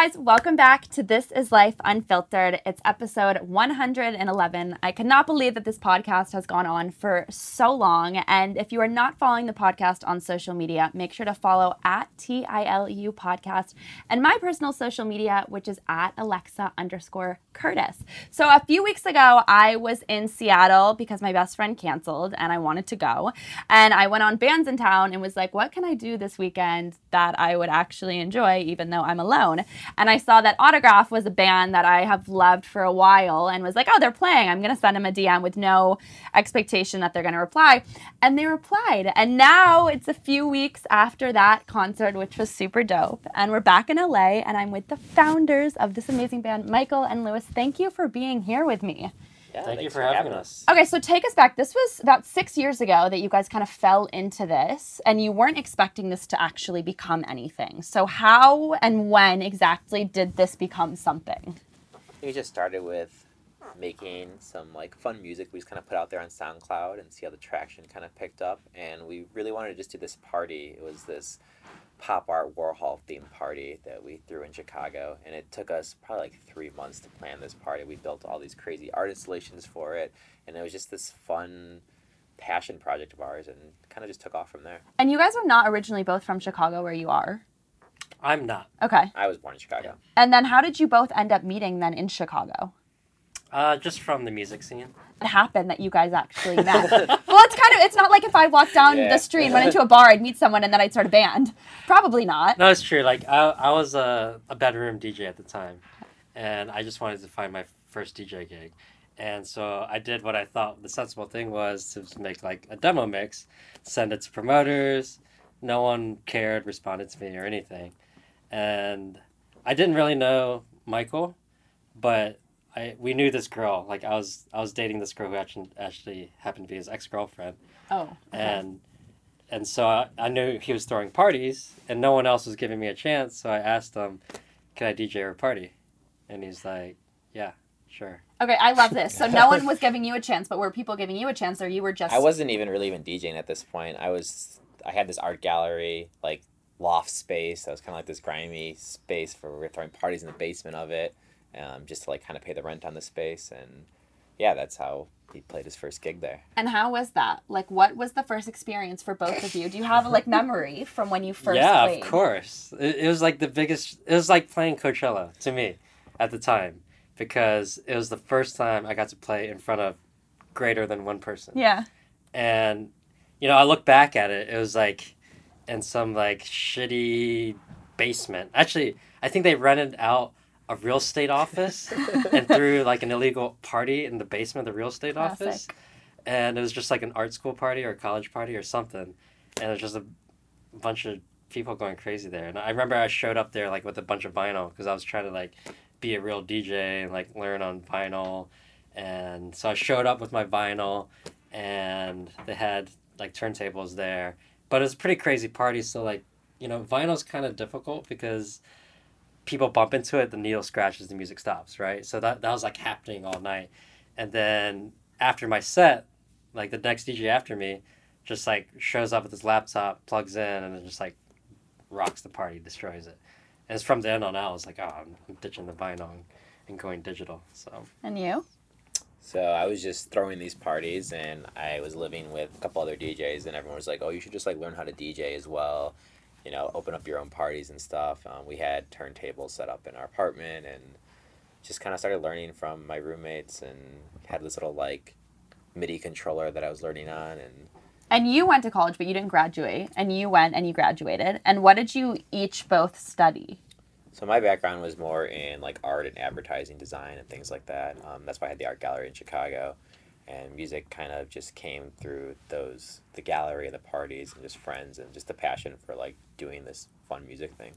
guys, welcome back to This Is Life Unfiltered. It's episode 111. I cannot believe that this podcast has gone on for so long. And if you are not following the podcast on social media, make sure to follow at TILU Podcast and my personal social media, which is at Alexa underscore Curtis. So a few weeks ago, I was in Seattle because my best friend canceled and I wanted to go. And I went on Bandsintown and was like, what can I do this weekend that I would actually enjoy, even though I'm alone? And I saw that Autograf was a band that I have loved for a while and was like, oh, they're playing. I'm going to send them a DM with no expectation that they're going to reply. And they replied. And now it's a few weeks after that concert, which was super dope. And we're back in LA and I'm with the founders of this amazing band, Michael and Louis. Thank you for being here with me. Yeah, Thank you thanks for having us. Okay, so take us back. This was about six years ago that you guys kind of fell into this, and you weren't expecting this to actually become anything. So, how and when exactly did this become something? We just started with making some like fun music we just kind of put out there on SoundCloud and see how the traction kind of picked up. And we really wanted to just do this party. It was this pop art Warhol themed party that we threw in Chicago. And it took us probably like three months to plan this party. We built all these crazy art installations for it. And it was just this fun passion project of ours and kind of just took off from there. And you guys are not originally both from Chicago, where you are. I'm not. Okay. I was born in Chicago. And then how did you both end up meeting then in Chicago? Uh, just from the music scene. It happened that you guys actually met. well, it's kind of, it's not like if I walked down Yeah. the street and went into a bar, I'd meet someone and then I'd start a band. Probably not. No, it's true. Like I, I was a, a bedroom DJ at the time, and I just wanted to find my first DJ gig, and so I did what I thought the sensible thing was to make like a demo mix, send it to promoters. No one cared, responded to me or anything, and I didn't really know Michael, but I we knew this girl. Like I was I was dating this girl who actually actually happened to be his ex girlfriend. Oh. and and so I, I knew he was throwing parties and no one else was giving me a chance so i asked him can i dj her party and he's like yeah sure Okay, I love this. So no one was giving you a chance, but were people giving you a chance or you were just I wasn't even really even DJing at this point. I was I had this art gallery like loft space. That was kind of like this grimy space for we were throwing parties in the basement of it, um, just to like kind of pay the rent on the space. And yeah, that's how he played his first gig there. And how was that? Like, what was the first experience for both of you? Do you have like memory from when you first yeah played? of course it, it was like the biggest it was like playing coachella to me at the time because it was the first time i got to play in front of greater than one person Yeah. and you know i look back at it it was like in some like shitty basement actually i think they rented out a real estate office and threw like an illegal party in the basement of the real estate office. And it was just like an art school party or a college party or something. And it was just a bunch of people going crazy there. And i remember i showed up there like with a bunch of vinyl because i was trying to like be a real dj and like learn on vinyl. And so i showed up with my vinyl and they had like turntables there. But it was a pretty crazy party. So like you know vinyl's kind of difficult because people bump into it the needle scratches the music stops right so that, that was like happening all night and then after my set like the next dj after me just like shows up with his laptop plugs in and then just like rocks the party destroys it and it's from then on out i was like oh i'm, I'm ditching the vinyl and, and going digital so And you? So I was just throwing these parties, and I was living with a couple other DJs, and everyone was like, "Oh, you should just like learn how to DJ as well." You know, open up your own parties and stuff. Um, we had turntables set up in our apartment, and just kind of started learning from my roommates, and had this little like MIDI controller that I was learning on, and And you went to college, but you didn't graduate. And you went and you graduated. And what did you each both study? So my background was more in like art and advertising design and things like that. Um, that's why I had the art gallery in Chicago, and music kind of just came through those the gallery and the parties and just friends and just the passion for like doing this fun music thing.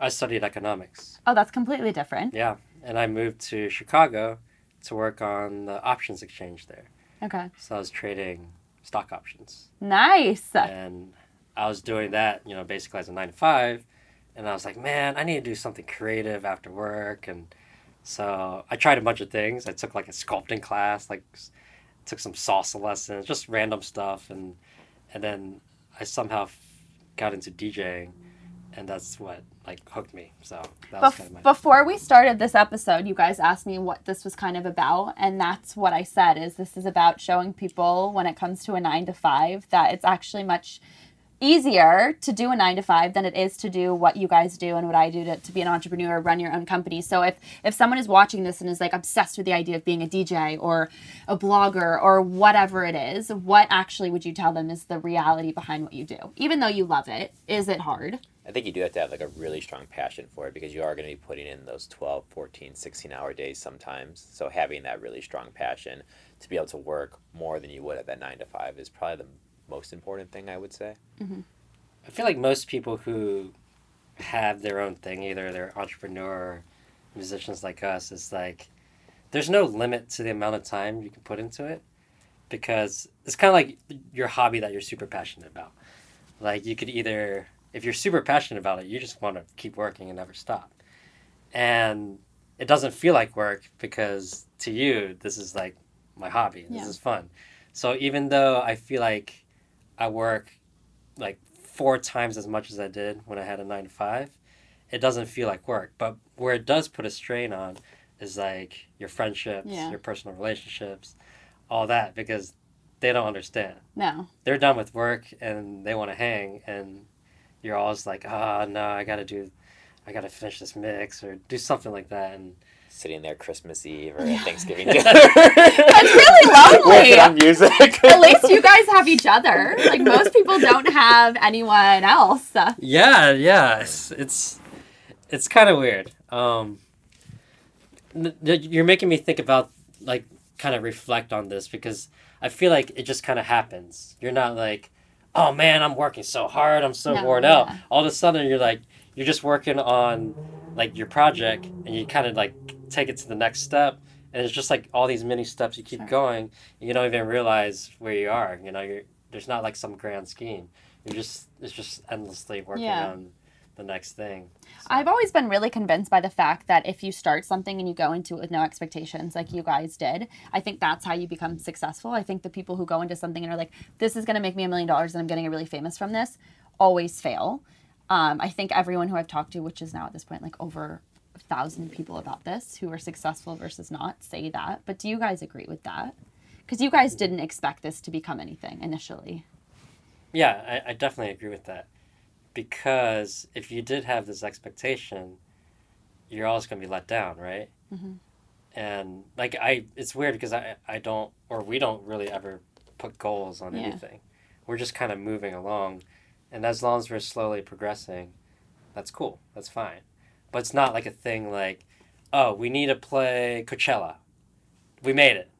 i studied economics Oh, that's completely different. Yeah, and I moved to Chicago to work on the options exchange there. Okay. So I was trading stock options, Nice. and I was doing that, you know, basically as a nine to five. And I was like, man, I need to do something creative after work. And so I tried a bunch of things. I took like a sculpting class, like took some salsa lessons, just random stuff, and and then I somehow got into DJing. and that's what like hooked me. So that was Bef- kind of my before we started this episode, you guys asked me what this was kind of about, and that's what I said is this is about showing people when it comes to a 9 to 5 that it's actually much easier to do a 9 to 5 than it is to do what you guys do and what I do to, to be an entrepreneur, run your own company. So if if someone is watching this and is like obsessed with the idea of being a DJ or a blogger or whatever it is, what actually would you tell them is the reality behind what you do? Even though you love it, is it hard? I think you do have to have like a really strong passion for it because you are going to be putting in those 12, 14, 16 hour days sometimes. So having that really strong passion to be able to work more than you would at that 9 to 5 is probably the most important thing I would say. Mm-hmm. I feel like most people who have their own thing, either they're entrepreneur or musicians like us, is like there's no limit to the amount of time you can put into it because it's kind of like your hobby that you're super passionate about. Like you could either, if you're super passionate about it, you just want to keep working and never stop. And it doesn't feel like work because to you, this is like my hobby. This Yeah. is fun. So even though I feel like I work like four times as much as I did when I had a nine to five, it doesn't feel like work. But where it does put a strain on is like your friendships, Yeah. your personal relationships, all that, because they don't understand. No. They're done with work and they want to hang, and you're always like, ah, no, I gotta do, I gotta finish this mix or do something like that. And Sitting there Christmas Eve or Yeah. Thanksgiving dinner. That's really lonely. Working on music. At least you guys have each other. Like most people don't have anyone else. Yeah, yeah, it's it's, it's kind of weird. Um, n- n- you're making me think about like kind of reflect on this because I feel like it just kind of happens. You're not like, oh man, I'm working so hard, I'm so No, worn out. All of a sudden, you're like, you're just working on like your project, and you kind of like take it to the next step. And it's just like all these mini steps you keep Sure. going. And you don't even realize where you are. You know, you're there's not like some grand scheme. You're just it's just endlessly working Yeah. on the next thing. I've always been really convinced by the fact that if you start something and you go into it with no expectations, like you guys did, I think that's how you become successful. I think the people who go into something and are like, this is going to make me a million dollars and I'm getting really famous from this, always fail. Um, I think everyone who I've talked to, which is now at this point like over a thousand people about this who are successful versus not, say that. But do you guys agree with that? Because you guys didn't expect this to become anything initially. Yeah, I, I definitely agree with that. Because if you did have this expectation, you're always going to be let down, right? Mhm. And like I, it's weird because I, I don't, or we don't really ever put goals on Yeah. anything. We're just kind of moving along, and as long as we're slowly progressing, that's cool. That's fine. But it's not like a thing like, oh, we need to play Coachella. We made it.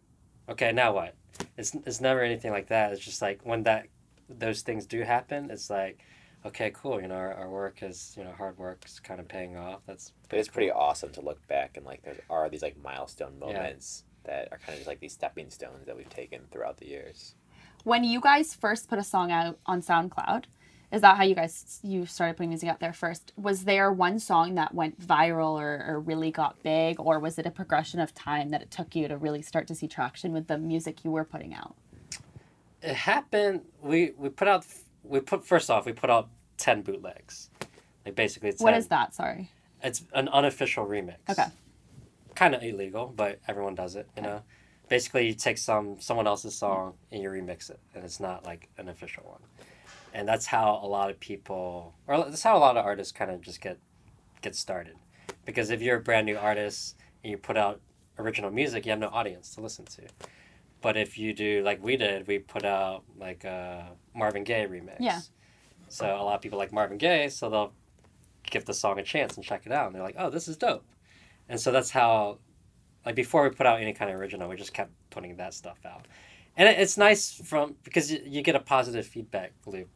Okay, now what? It's it's never anything like that. It's just like when that those things do happen, it's like, okay, cool. You know, our, our work is you know hard work is kind of paying off. That's But it's pretty awesome to look back and like there are these like milestone moments that are kind of just like these stepping stones that we've taken throughout the years. when you guys first put a song out on SoundCloud, is that how you guys you started putting music out there first? Was there one song that went viral or, or really got big, or was it a progression of time that it took you to really start to see traction with the music you were putting out? it happened. We we put out we put first off we put out ten bootlegs, like basically 10. What is that? Sorry. It's an unofficial remix. Okay. Kind of illegal, but everyone does it. You know, basically you take some someone else's song and you remix it, and it's not like an official one. And that's how a lot of people, or that's how a lot of artists kind of just get get started, because if you're a brand new artist and you put out original music, you have no audience to listen to. But if you do like we did, we put out like a Marvin Gaye remix. Yeah. So a lot of people like Marvin Gaye, so they'll give the song a chance and check it out. And they're like, oh, this is dope. And so that's how, like, before we put out any kind of original, we just kept putting that stuff out. And it, it's nice from, because you, you get a positive feedback loop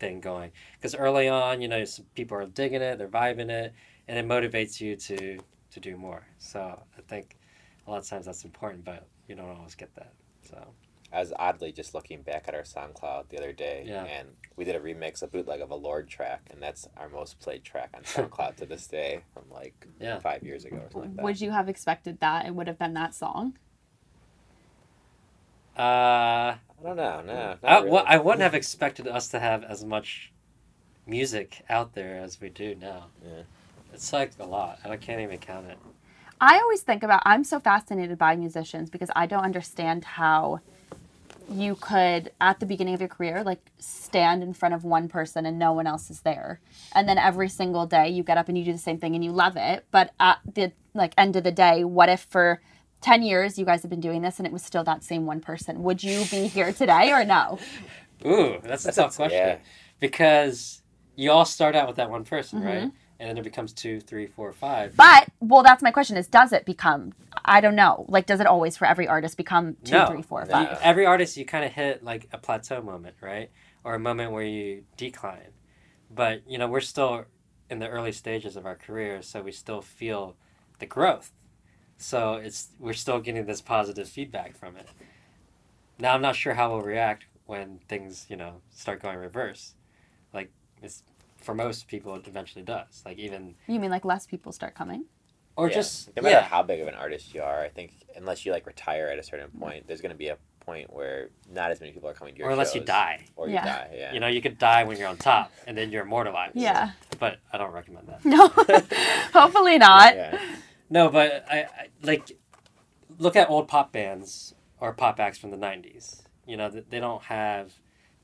thing going. Because early on, you know, some people are digging it, they're vibing it, and it motivates you to, to do more. So I think a lot of times that's important, but you don't always get that. So, I was oddly just looking back at our SoundCloud the other day, Yeah. and we did a remix, a bootleg of a Lorde track, and that's our most played track on SoundCloud to this day from like Yeah. five years ago or something like that. Would you have expected that it would have been that song? Uh, I don't know, no. not I, really. well, I wouldn't have expected us to have as much music out there as we do now. Yeah. It's like a lot. I can't even count it. I always think about I'm so fascinated by musicians because I don't understand how you could at the beginning of your career like stand in front of one person and no one else is there and then every single day you get up and you do the same thing and you love it but at the like end of the day what if for 10 years you guys have been doing this and it was still that same one person would you be here today or no Ooh, that's a That's tough question. yeah. Because you all start out with that one person, Mm-hmm. right? And then it becomes two, three, four, five. but well that's my question is does it become i don't know like does it always for every artist become two, No. three, four, No. You- every artist, you kind of hit like a plateau moment, right? Or a moment where you decline. But, you know, we're still in the early stages of our career, so we still feel the growth. So it's we're still getting this positive feedback from it. Now I'm not sure how we'll react when things, you know, start going reverse. Like it's for most people it eventually does. Like even you mean like less people start coming or Yeah. just no matter yeah. how big of an artist you are, I think unless you like retire at a certain point, there's gonna be a point where not as many people are coming to your or unless you die. or you die. Yeah. You know, you could die when you're on top and then you're immortalized. yeah But I don't recommend that. no hopefully not Yeah. No, but I, I like look at old pop bands or pop acts from the '90s. You know, they don't have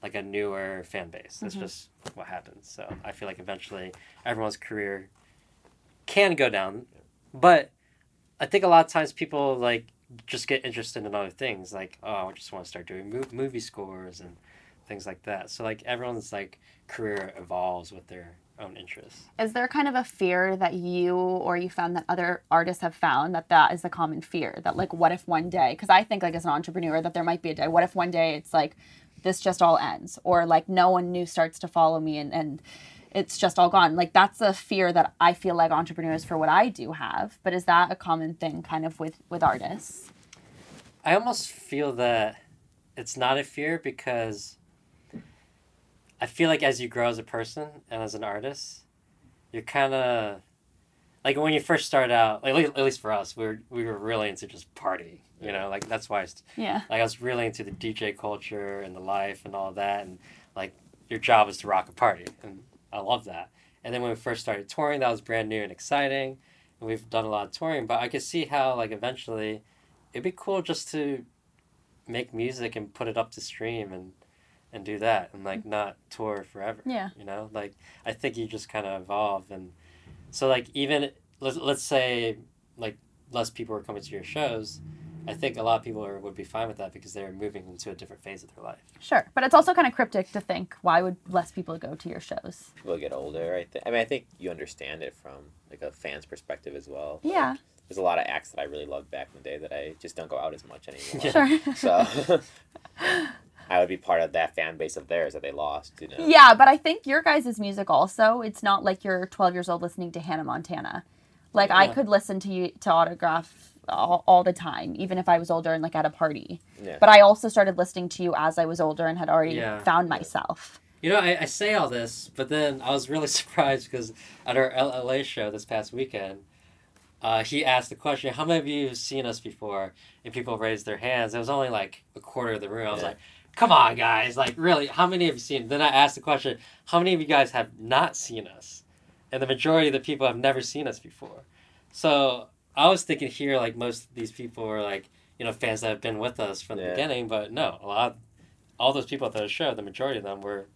like a newer fan base. That's Mhm. just what happens. So I feel like eventually everyone's career can go down, but I think a lot of times people like just get interested in other things. Like, oh, I just want to start doing movie scores and things like that. So like everyone's like career evolves with their own interests. Is there kind of a fear that you or you found that other artists have found that that is a common fear? That like what if one day because I think like as an entrepreneur that there might be a day what if one day it's like this just all ends? Or like no one new starts to follow me and and it's just all gone. Like that's a fear that I feel like entrepreneurs for what I do have but is that a common thing kind of with with artists? I almost feel that it's not a fear because I feel like as you grow as a person and as an artist, you're kind of like when you first start out. Like at least for us, we were we were really into just party. You know, like that's why I, st- yeah like I was really into the DJ culture and the life and all that, and like your job is to rock a party, and I love that. And then when we first started touring, that was brand new and exciting, and we've done a lot of touring. But I could see how like eventually, it'd be cool just to make music and put it up to stream and and do that and like mm-hmm. not tour forever. yeah You know, like I think you just kind of evolve, and so like even let's let's say like less people are coming to your shows. I think a lot of people are, would be fine with that because they're moving into a different phase of their life. sure but it's also kind of cryptic to think why would less people go to your shows People get older. I think. I mean, I think you understand it from like a fan's perspective as well. Like, yeah there's a lot of acts that I really loved back in the day that I just don't go out as much anymore. Yeah. sure So I would be part of that fan base of theirs that they lost. You know. Yeah, but I think your guys' music also, it's not like you're 12 years old listening to Hannah Montana. Like I could listen to you to Autograf all, all the time, even if I was older and like at a party. Yeah. But I also started listening to you as I was older and had already Yeah. found myself. You know, I, I say all this, but then I was really surprised because at our LA show this past weekend, uh, he asked the question, "How many of you have seen us before?" And people raised their hands. It was only like a quarter of the room. I was Yeah. like, "Come on, guys! Like, really? How many have you seen?" Then I asked the question, "How many of you guys have not seen us?" And the majority of the people have never seen us before. So I was thinking here, like most of these people were like, you know, fans that have been with us from the beginning. But no, a lot, all those people at the show, the majority of them were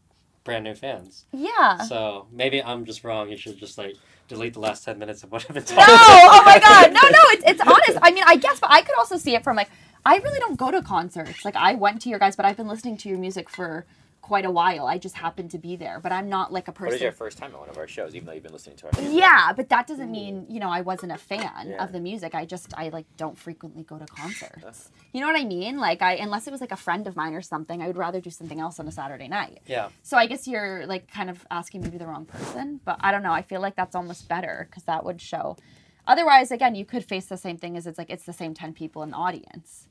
brand new fans. Yeah. So maybe I'm just wrong. You should just like delete the last ten minutes of what I've been No, talking. oh my god. No, no, it's it's honest. I mean, I guess but I could also see it from like I really don't go to concerts. Like I went to your guys, but I've been listening to your music for quite a while. I just happened to be there, but I'm not like a person. is your first time at one of our shows, even though you've been listening to our music? Yeah, but that doesn't mean, you know, I wasn't a fan Yeah. of the music. I just I like don't frequently go to concerts. You know what I mean? Like I unless it was like a friend of mine or something, I would rather do something else on a Saturday night. Yeah. So I guess you're like kind of asking maybe the wrong person, but I don't know. I feel like that's almost better cuz that would show. Otherwise, again, you could face the same thing as it's like it's the same 10 people in the audience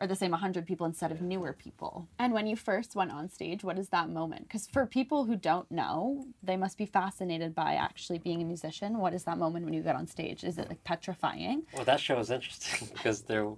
or the same 100 people instead of newer people. And when you first went on stage, what is that moment? Because for people who don't know, they must be fascinated by actually being a musician. What is that moment when you get on stage? Is it like petrifying? Well, that show was interesting because there,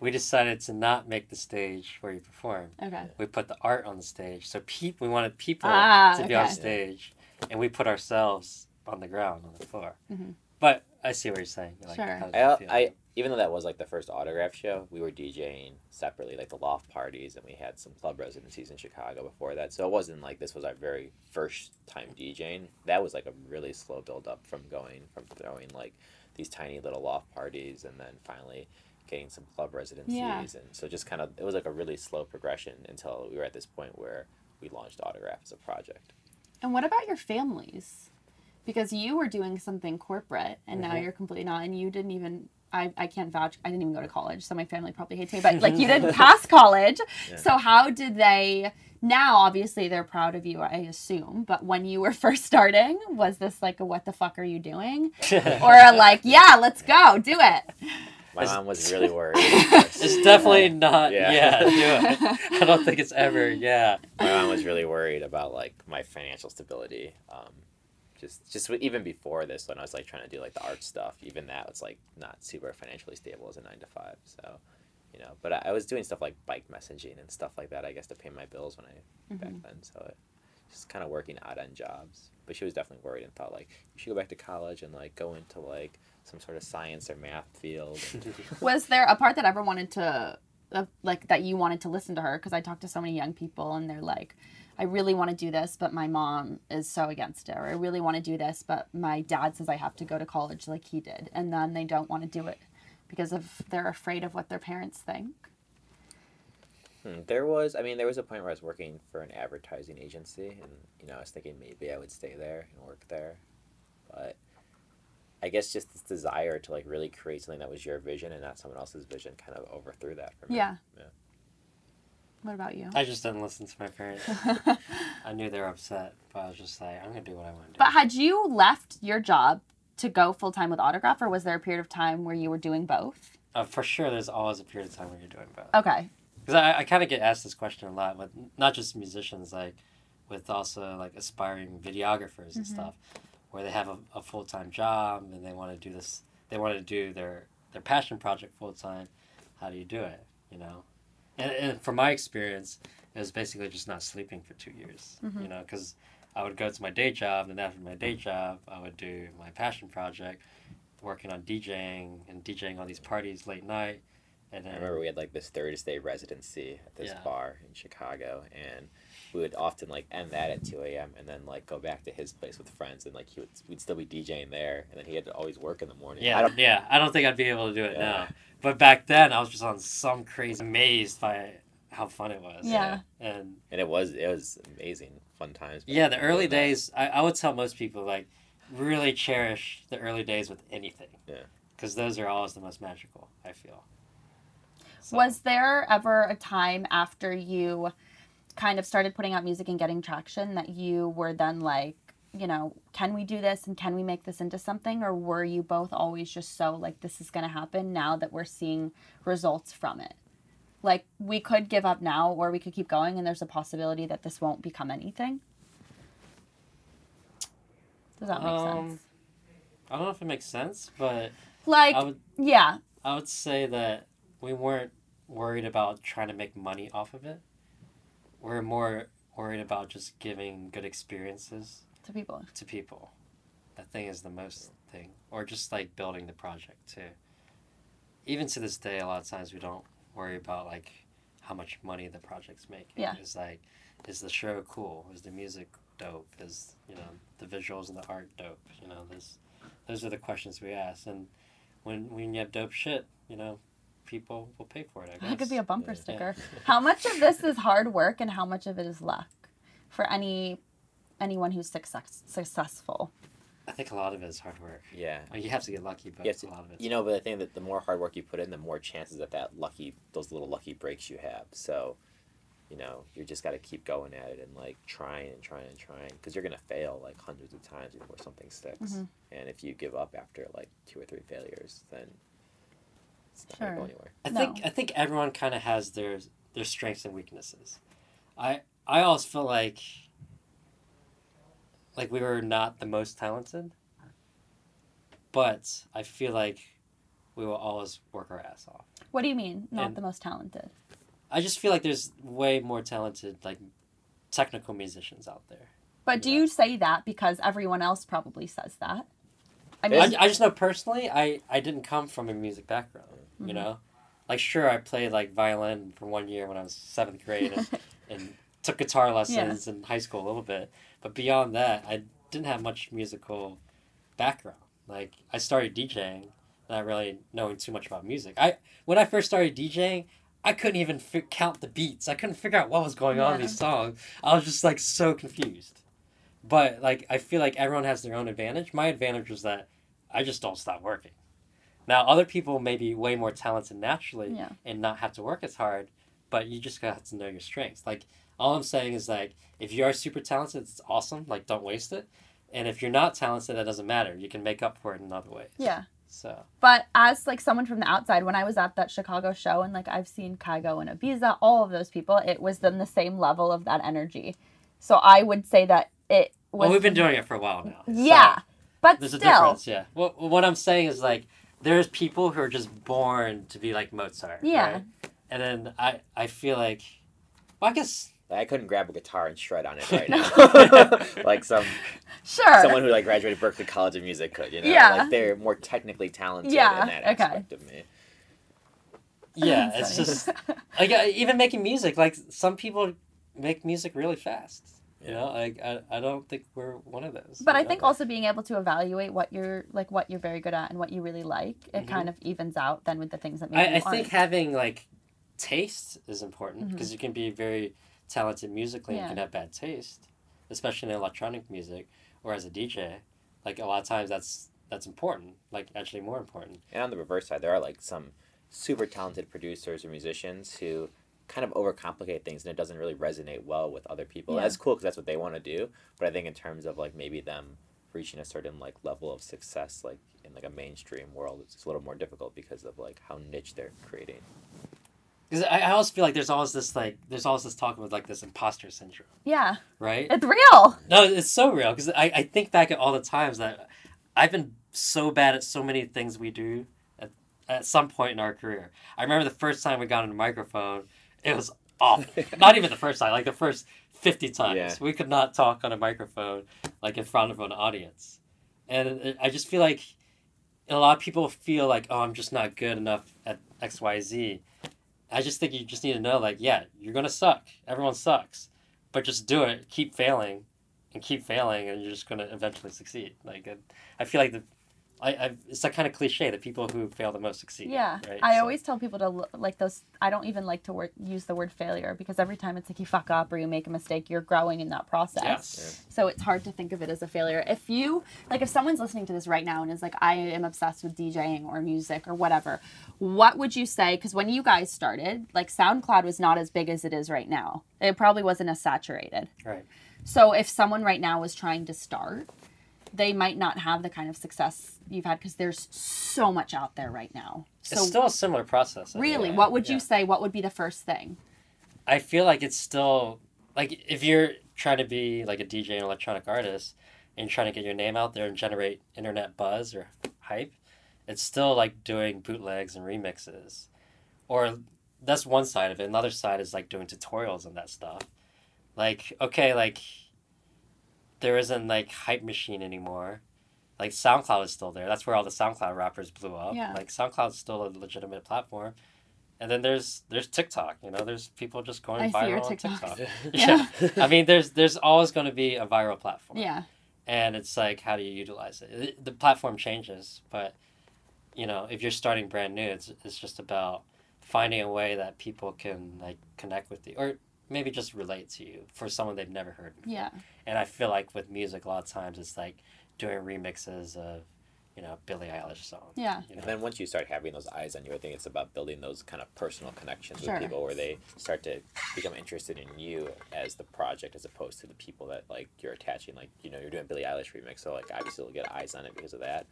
we decided to not make the stage where you perform. Okay. We put the art on the stage, so people we wanted people Ah, to be on stage, and we put ourselves on the ground on the floor. Mhm. But I see what you're saying. Like, Sure. how does I, feel? I even though that was like the first autograf show, we were DJing separately, like the loft parties, and we had some club residencies in Chicago before that. So it wasn't like this was our very first time DJing. That was like a really slow build up from going from throwing like these tiny little loft parties, and then finally getting some club residencies, Yeah. and so just kind of it was like a really slow progression until we were at this point where we launched Autograf as a project. And what about your families? Because you were doing something corporate and now Mhm. you're completely not, and you didn't even. I, I can't vouch. I didn't even go to college, so my family probably hates me. But like, you didn't pass college, Yeah. so how did they? Now, obviously, they're proud of you. I assume. But when you were first starting, was this like a "What the fuck are you doing?" or a like, "Yeah, let's go, do it." My It's- mom was really worried. it's definitely not. Yeah. Yeah, do it. I don't think it's ever. Yeah. my mom was really worried about like my financial stability. Um, just just even before this, when I was like trying to do like the art stuff, even that was like not super financially stable as a nine to five. So, you know, but I, I was doing stuff like bike messaging and stuff like that. I guess to pay my bills when I back Mhm. then. So it just kind of working odd end jobs. But she was definitely worried and thought like you should go back to college and like go into like some sort of science or math field. Was there a part that ever wanted to, uh, like, that you wanted to listen to her? Because I talked to so many young people and they're like, I really want to do this, but my mom is so against it. Or I really want to do this, but my dad says I have to go to college like he did. And then they don't want to do it because of they're afraid of what their parents think. Hmm, There was, I mean, there was a point where I was working for an advertising agency, and you know, I was thinking maybe I would stay there and work there, but I guess just this desire to like really create something that was your vision and not someone else's vision kind of overthrew that for me. Yeah. Yeah. What about you? I just didn't listen to my parents. I knew they were upset, but I was just like, I'm gonna do what I want to do. but had you left your job to go full time with Autograf, or was there a period of time where you were doing both? uh, for sure, there's always a period of time where you're doing both. Okay. Because I, I kind of get asked this question a lot with not just musicians, like with also like aspiring videographers and Mhm. stuff, where they have a, a full time job and they want to do this, they want to do their their passion project full time. How do you do it? You know, and, and from my experience, it was basically just not sleeping for two years. Mhm. You know, because I would go to my day job, and then after my day job, I would do my passion project, working on DJing and DJing all these parties late night. And I remember we had like this Thursday residency at this Yeah. bar in Chicago, and we would often like end that at two a.m. and then like go back to his place with friends, and like he would we'd still be DJing there, and then he had to always work in the morning. Yeah, I don't, yeah. I don't think I'd be able to do it Yeah. now. But back then, I was just on some crazy amazed by how fun it was. Yeah. And and it was it was amazing, fun times. yeah, the early days, I, I would tell most people like really cherish the early days with anything. Yeah. Because those are always the most magical. I feel. So- Was there ever a time after you kind of started putting out music and getting traction that you were then like, you know, can we do this and can we make this into something? Or were you both always just so like, this is going to happen now that we're seeing results from it? Like, we could give up now or we could keep going and there's a possibility that this won't become anything? Does that make Um, sense? I don't know if it makes sense, but Like, I would yeah. I would say that we weren't worried about trying to make money off of it. We're more worried about just giving good experiences To people. to people. That thing is the most thing. Or just like building the project too. Even to this day, a lot of times we don't worry about like how much money the project's making. Yeah. It's like, is the show cool? Is the music dope? Is you know the visuals and the art dope? You know, those those are the questions we ask. And when when you have dope shit, you know, people will pay for it. I guess. That could be a bumper Yeah. sticker. How much of this is hard work and how much of it is luck for any anyone who's success, successful? I think a lot of it is hard work. Yeah. I mean, you have to get lucky, but Yes, a lot of it. You know, but I think that the more hard work you put in, the more chances that that lucky, those little lucky breaks you have. So, you know, you just got to keep going at it and like trying and trying and trying because you're gonna fail like hundreds of times before something sticks. Mhm. And if you give up after like two or three failures, then it's not gonna Sure. go anywhere. I No. think I think everyone kind of has their their strengths and weaknesses. I I always feel like like we were not the most talented, but I feel like we will always work our ass off. What do you mean? Not And- the most talented. I just feel like there's way more talented like technical musicians out there. But do you say that because everyone else probably says that? I mean, I, I just know personally, I, I didn't come from a music background, you Mhm. know? Like, sure, I played, like, violin for one year when I was seventh grade and, and took guitar lessons in high school a little bit. But beyond that, I didn't have much musical background. Like, I started DJing, not really knowing too much about music. I When I first started DJing, I couldn't even fi- count the beats. I couldn't figure out what was going on in these songs. I was just, like, so confused. But, like, I feel like everyone has their own advantage. My advantage was that I just don't stop working. Now, other people may be way more talented naturally Yeah. and not have to work as hard, but you just got to know your strengths. Like, all I'm saying is, like, if you are super talented, it's awesome. Like, don't waste it. And if you're not talented, that doesn't matter. You can make up for it in other ways. yeah. So, But as like someone from the outside, when I was at that Chicago show and like I've seen Kygo and Ibiza, all of those people, it was then the same level of that energy. So I would say that it was. well, we've been doing it for a while now. so Yeah, but there's a still, difference, yeah. Well, what I'm saying is, like, there's people who are just born to be like Mozart. Yeah. right? And then I, I feel like, well, I guess Like, I couldn't grab a guitar and shred on it right now, like some sure. someone who like graduated Berklee College of Music could. You know, Yeah. like they're more technically talented Yeah, in that okay. aspect of me. Yeah, it's just like uh, even making music. Like some people make music really fast. You know, like I, I don't think we're one of those. But I you think know? also being able to evaluate what you're like, what you're very good at, and what you really like, it Mhm. kind of evens out then with the things that maybe I, I think aren't. having like taste is important because you can be very talented musically and Yeah. you can have bad taste, especially in electronic music or as a DJ. Like a lot of times that's that's important. Like actually more important. And on the reverse side, there are like some super talented producers or musicians who kind of overcomplicate things and it doesn't really resonate well with other people. Yeah. That's cool because that's what they want to do. But I think in terms of like maybe them reaching a certain like level of success, like in like a mainstream world, it's a little more difficult because of like how niche they're creating. Because I, I always feel like there's always this like there's always this talk about like this imposter syndrome, yeah, right? it's real. No, it's so real because I, I think back at all the times that I've been so bad at so many things we do at, at some point in our career. I remember the first time we got on a microphone, it was awful. not even the first time, like the first 50 times. Yeah. We could not talk on a microphone like in front of an audience. And it, I just feel like a lot of people feel like, oh, I'm just not good enough at XYZ. I just think you just need to know, like, yeah, you're going to suck. Everyone sucks. But just do it. Keep failing and keep failing, and you're just going to eventually succeed. Like, I feel like the, I, I, it's that kind of cliche that people who fail the most succeed. Yeah, right? I So- always tell people to like those. I don't even like to wor- use the word failure because every time it's like you fuck up or you make a mistake, you're growing in that process. Yes. So it's hard to think of it as a failure. If you like, if someone's listening to this right now and is like, I am obsessed with DJing or music or whatever, what would you say? Because when you guys started, like SoundCloud was not as big as it is right now. It probably wasn't as saturated. Right. So if someone right now was trying to start, they might not have the kind of success you've had because there's so much out there right now. So it's still a similar process. I really, what would you say? What would be the first thing? I feel like it's still like if you're trying to be like a DJ and electronic artist and trying to get your name out there and generate internet buzz or hype, it's still like doing bootlegs and remixes. Or that's one side of it. Another side is like doing tutorials and that stuff. Like, okay, like there isn't like hype machine anymore. Like SoundCloud is still there. That's where all the SoundCloud rappers blew up. Yeah. Like SoundCloud's still a legitimate platform. And then there's there's TikTok, you know, there's people just going I see viral your on TikTok. Yeah. yeah. I mean there's there's always going to be a viral platform. Yeah, And it's like how do you utilize it? it? The platform changes, but you know, if you're starting brand new, it's it's just about finding a way that people can like connect with you or maybe just relate to you for someone they've never heard. before. yeah, And I feel like with music a lot of times it's like doing remixes of, you know, Billie Eilish songs. yeah. You know? And then once you start having those eyes on you, I think it's about building those kind of personal connections Sure. with people where they start to become interested in you as the project as opposed to the people that like you're attaching. Like, you know, you're doing Billie Eilish remix, so like obviously they'll get eyes on it because of that.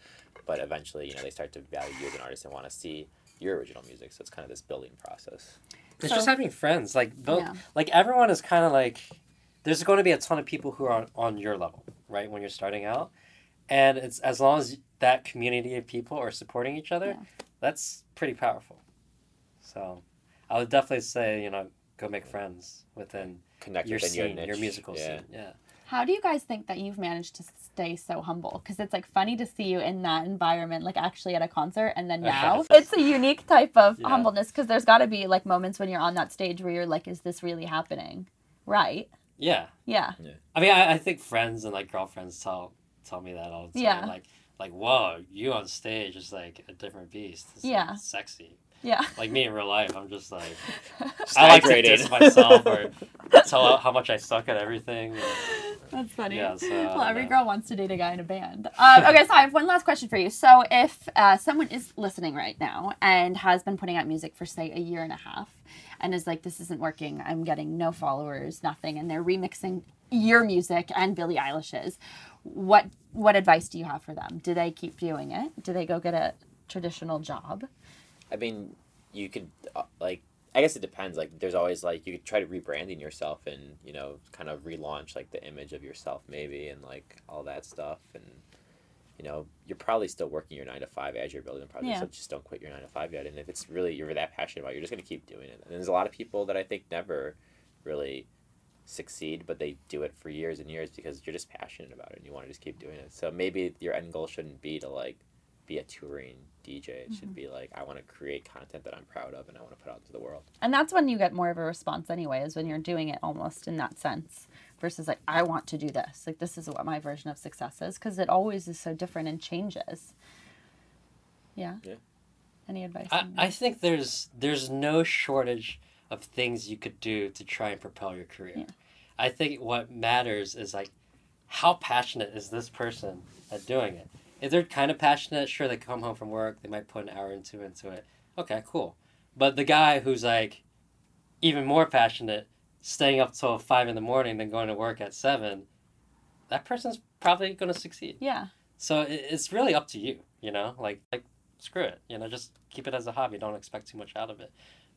But eventually, you know, they start to value you as an artist and want to see your original music. So it's kind of this building process. It's So- just having friends. Like build, Yeah. like everyone is kind of like there's going to be a ton of people who are on, on your level, right? When you're starting out. And it's as long as that community of people are supporting each other, Yeah. that's pretty powerful. So, I would definitely say, you know, go make friends within Connect your within scene, your your, musical yeah. scene. Yeah. How do you guys think that you've managed to stay so humble? Because it's like funny to see you in that environment, like actually at a concert, and then now it's a unique type of Yeah. humbleness. Because there's got to be like moments when you're on that stage where you're like, "Is this really happening?" Right? Yeah. Yeah. I mean, I, I think friends and like girlfriends tell tell me that all the time. Yeah. Like, like, whoa, you on stage is like a different beast. It's, like, Yeah. sexy. Yeah. Like me in real life, I'm just like Just I like to hydrated. diss myself or tell how much I suck at everything. That's funny. Yeah, so, well, every know. girl wants to date a guy in a band. Um, okay, so I have one last question for you. So, if uh, someone is listening right now and has been putting out music for, say, a year and a half and is like, this isn't working, I'm getting no followers, nothing, and they're remixing your music and Billie Eilish's, what what advice do you have for them? Do they keep doing it? Do they go get a traditional job? I mean, you could uh, like. I guess it depends. Like, there's always like you could try to rebranding yourself and you know kind of relaunch like the image of yourself maybe and like all that stuff and you know you're probably still working your nine to five as you're building a project. Yeah. So just don't quit your nine to five yet. And if it's really you're that passionate about, it, you're just gonna keep doing it. And there's a lot of people that I think never really succeed, but they do it for years and years because you're just passionate about it and you want to just keep doing it. So maybe your end goal shouldn't be to like be a touring DJ. It Mm-hmm. should be like I want to create content that I'm proud of and I want to put out to the world. And that's when you get more of a response anyway, is when you're doing it almost in that sense versus like, I want to do this. Like, this is what my version of success is because it always is so different and changes. Yeah. Yeah. Any advice? I, I think there's there's no shortage of things you could do to try and propel your career. Yeah. I think what matters is like how passionate is this person at doing it. If they're kind of passionate, sure they come home from work, they might put an hour or two into it. Okay, cool. But the guy who's like even more passionate, staying up till five in the morning, then going to work at seven, that person's probably going to succeed. yeah. So it, it's really up to you, you know? Like like screw it, you know, just keep it as a hobby, don't expect too much out of it.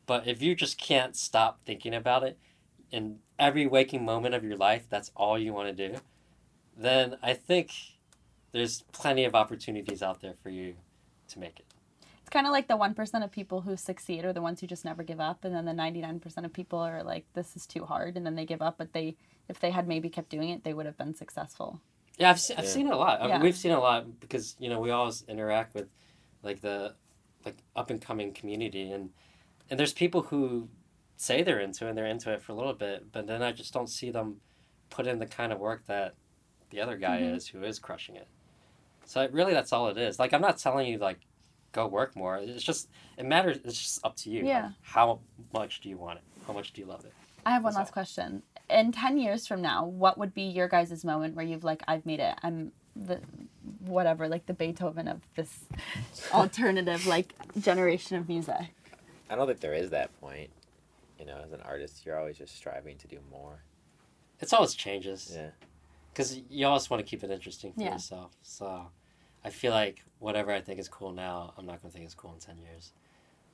But if you just can't stop thinking about it in every waking moment of your life, that's all you want to do, then I think there's plenty of opportunities out there for you to make it. It's kind of like the 1% of people who succeed are the ones who just never give up. And then the 99% of people are like, this is too hard. And then they give up. But they, if they had maybe kept doing it, they would have been successful. Yeah, I've, se- I've Yeah. seen it a lot. I mean, Yeah. we've seen it a lot because you know we always interact with like the like up and coming community, and and there's people who say they're into it and they're into it for a little bit, but then I just don't see them put in the kind of work that the other guy Mhm. is who is crushing it. So really, that's all it is. Like I'm not telling you like go work more. It's just it matters. It's just up to you. Like, Yeah. how much do you want it? How much do you love it? I have one That's last question. In 10 years from now, what would be your guys' moment where you've like, I've made it. I'm the whatever, like the Beethoven of this alternative like generation of music. I don't think there is that point. You know, as an artist, you're always just striving to do more. It's always changes. Yeah. Because you always want to keep it interesting for Yeah. yourself. So I feel like whatever I think is cool now, I'm not going to think is cool in 10 years.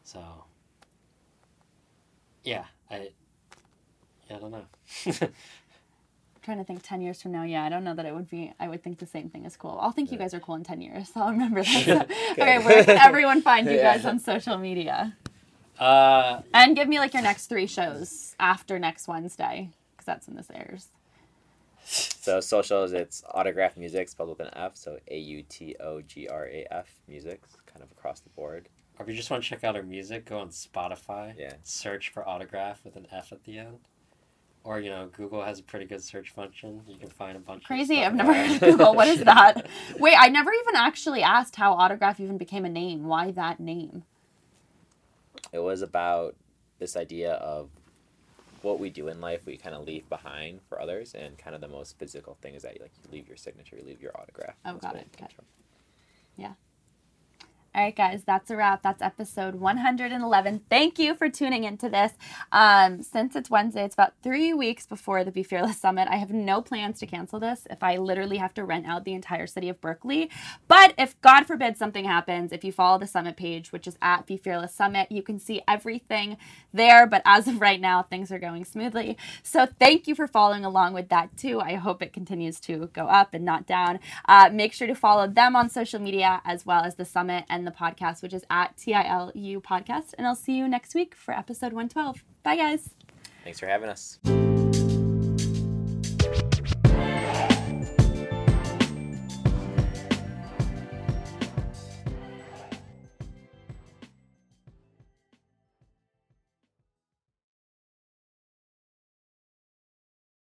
So yeah, I yeah, I don't know. trying to think 10 years from now. Yeah, I don't know that it would be, I would think the same thing is cool. I'll think you guys are cool in 10 years. So I'll remember that. okay, where can everyone find you guys Yeah. on social media? uh, And give me like your next three shows after next Wednesday, because that's when this airs. So socials, it's autograf music spelled with an F, so A U T O G R A F music, kind of across the board. or if you just want to check out our music, go on Spotify. Yeah. Search for autograf with an F at the end. Or you know, Google has a pretty good search function. You can find a bunch. Crazy. Of I've never heard of Google. What is that? Wait, I never even actually asked how Autograf even became a name. Why that name? It was about this idea of what we do in life, we kind of leave behind for others, and kind of the most physical thing is that like you leave your signature, you leave your autograph. Oh, got it, got from. All right, guys, that's a wrap. That's episode 111. Thank you for tuning into this. Um, since it's Wednesday, it's about three weeks before the Be Fearless Summit. I have no plans to cancel this if I literally have to rent out the entire city of Berkeley. But if God forbid something happens, if you follow the summit page, which is at Be Fearless Summit, you can see everything there. But as of right now, things are going smoothly. So thank you for following along with that too. I hope it continues to go up and not down. Uh, make sure to follow them on social media as well as the summit and the podcast, which is at TILU Podcast. And I'll see you next week for episode 112. Bye, guys. Thanks for having us.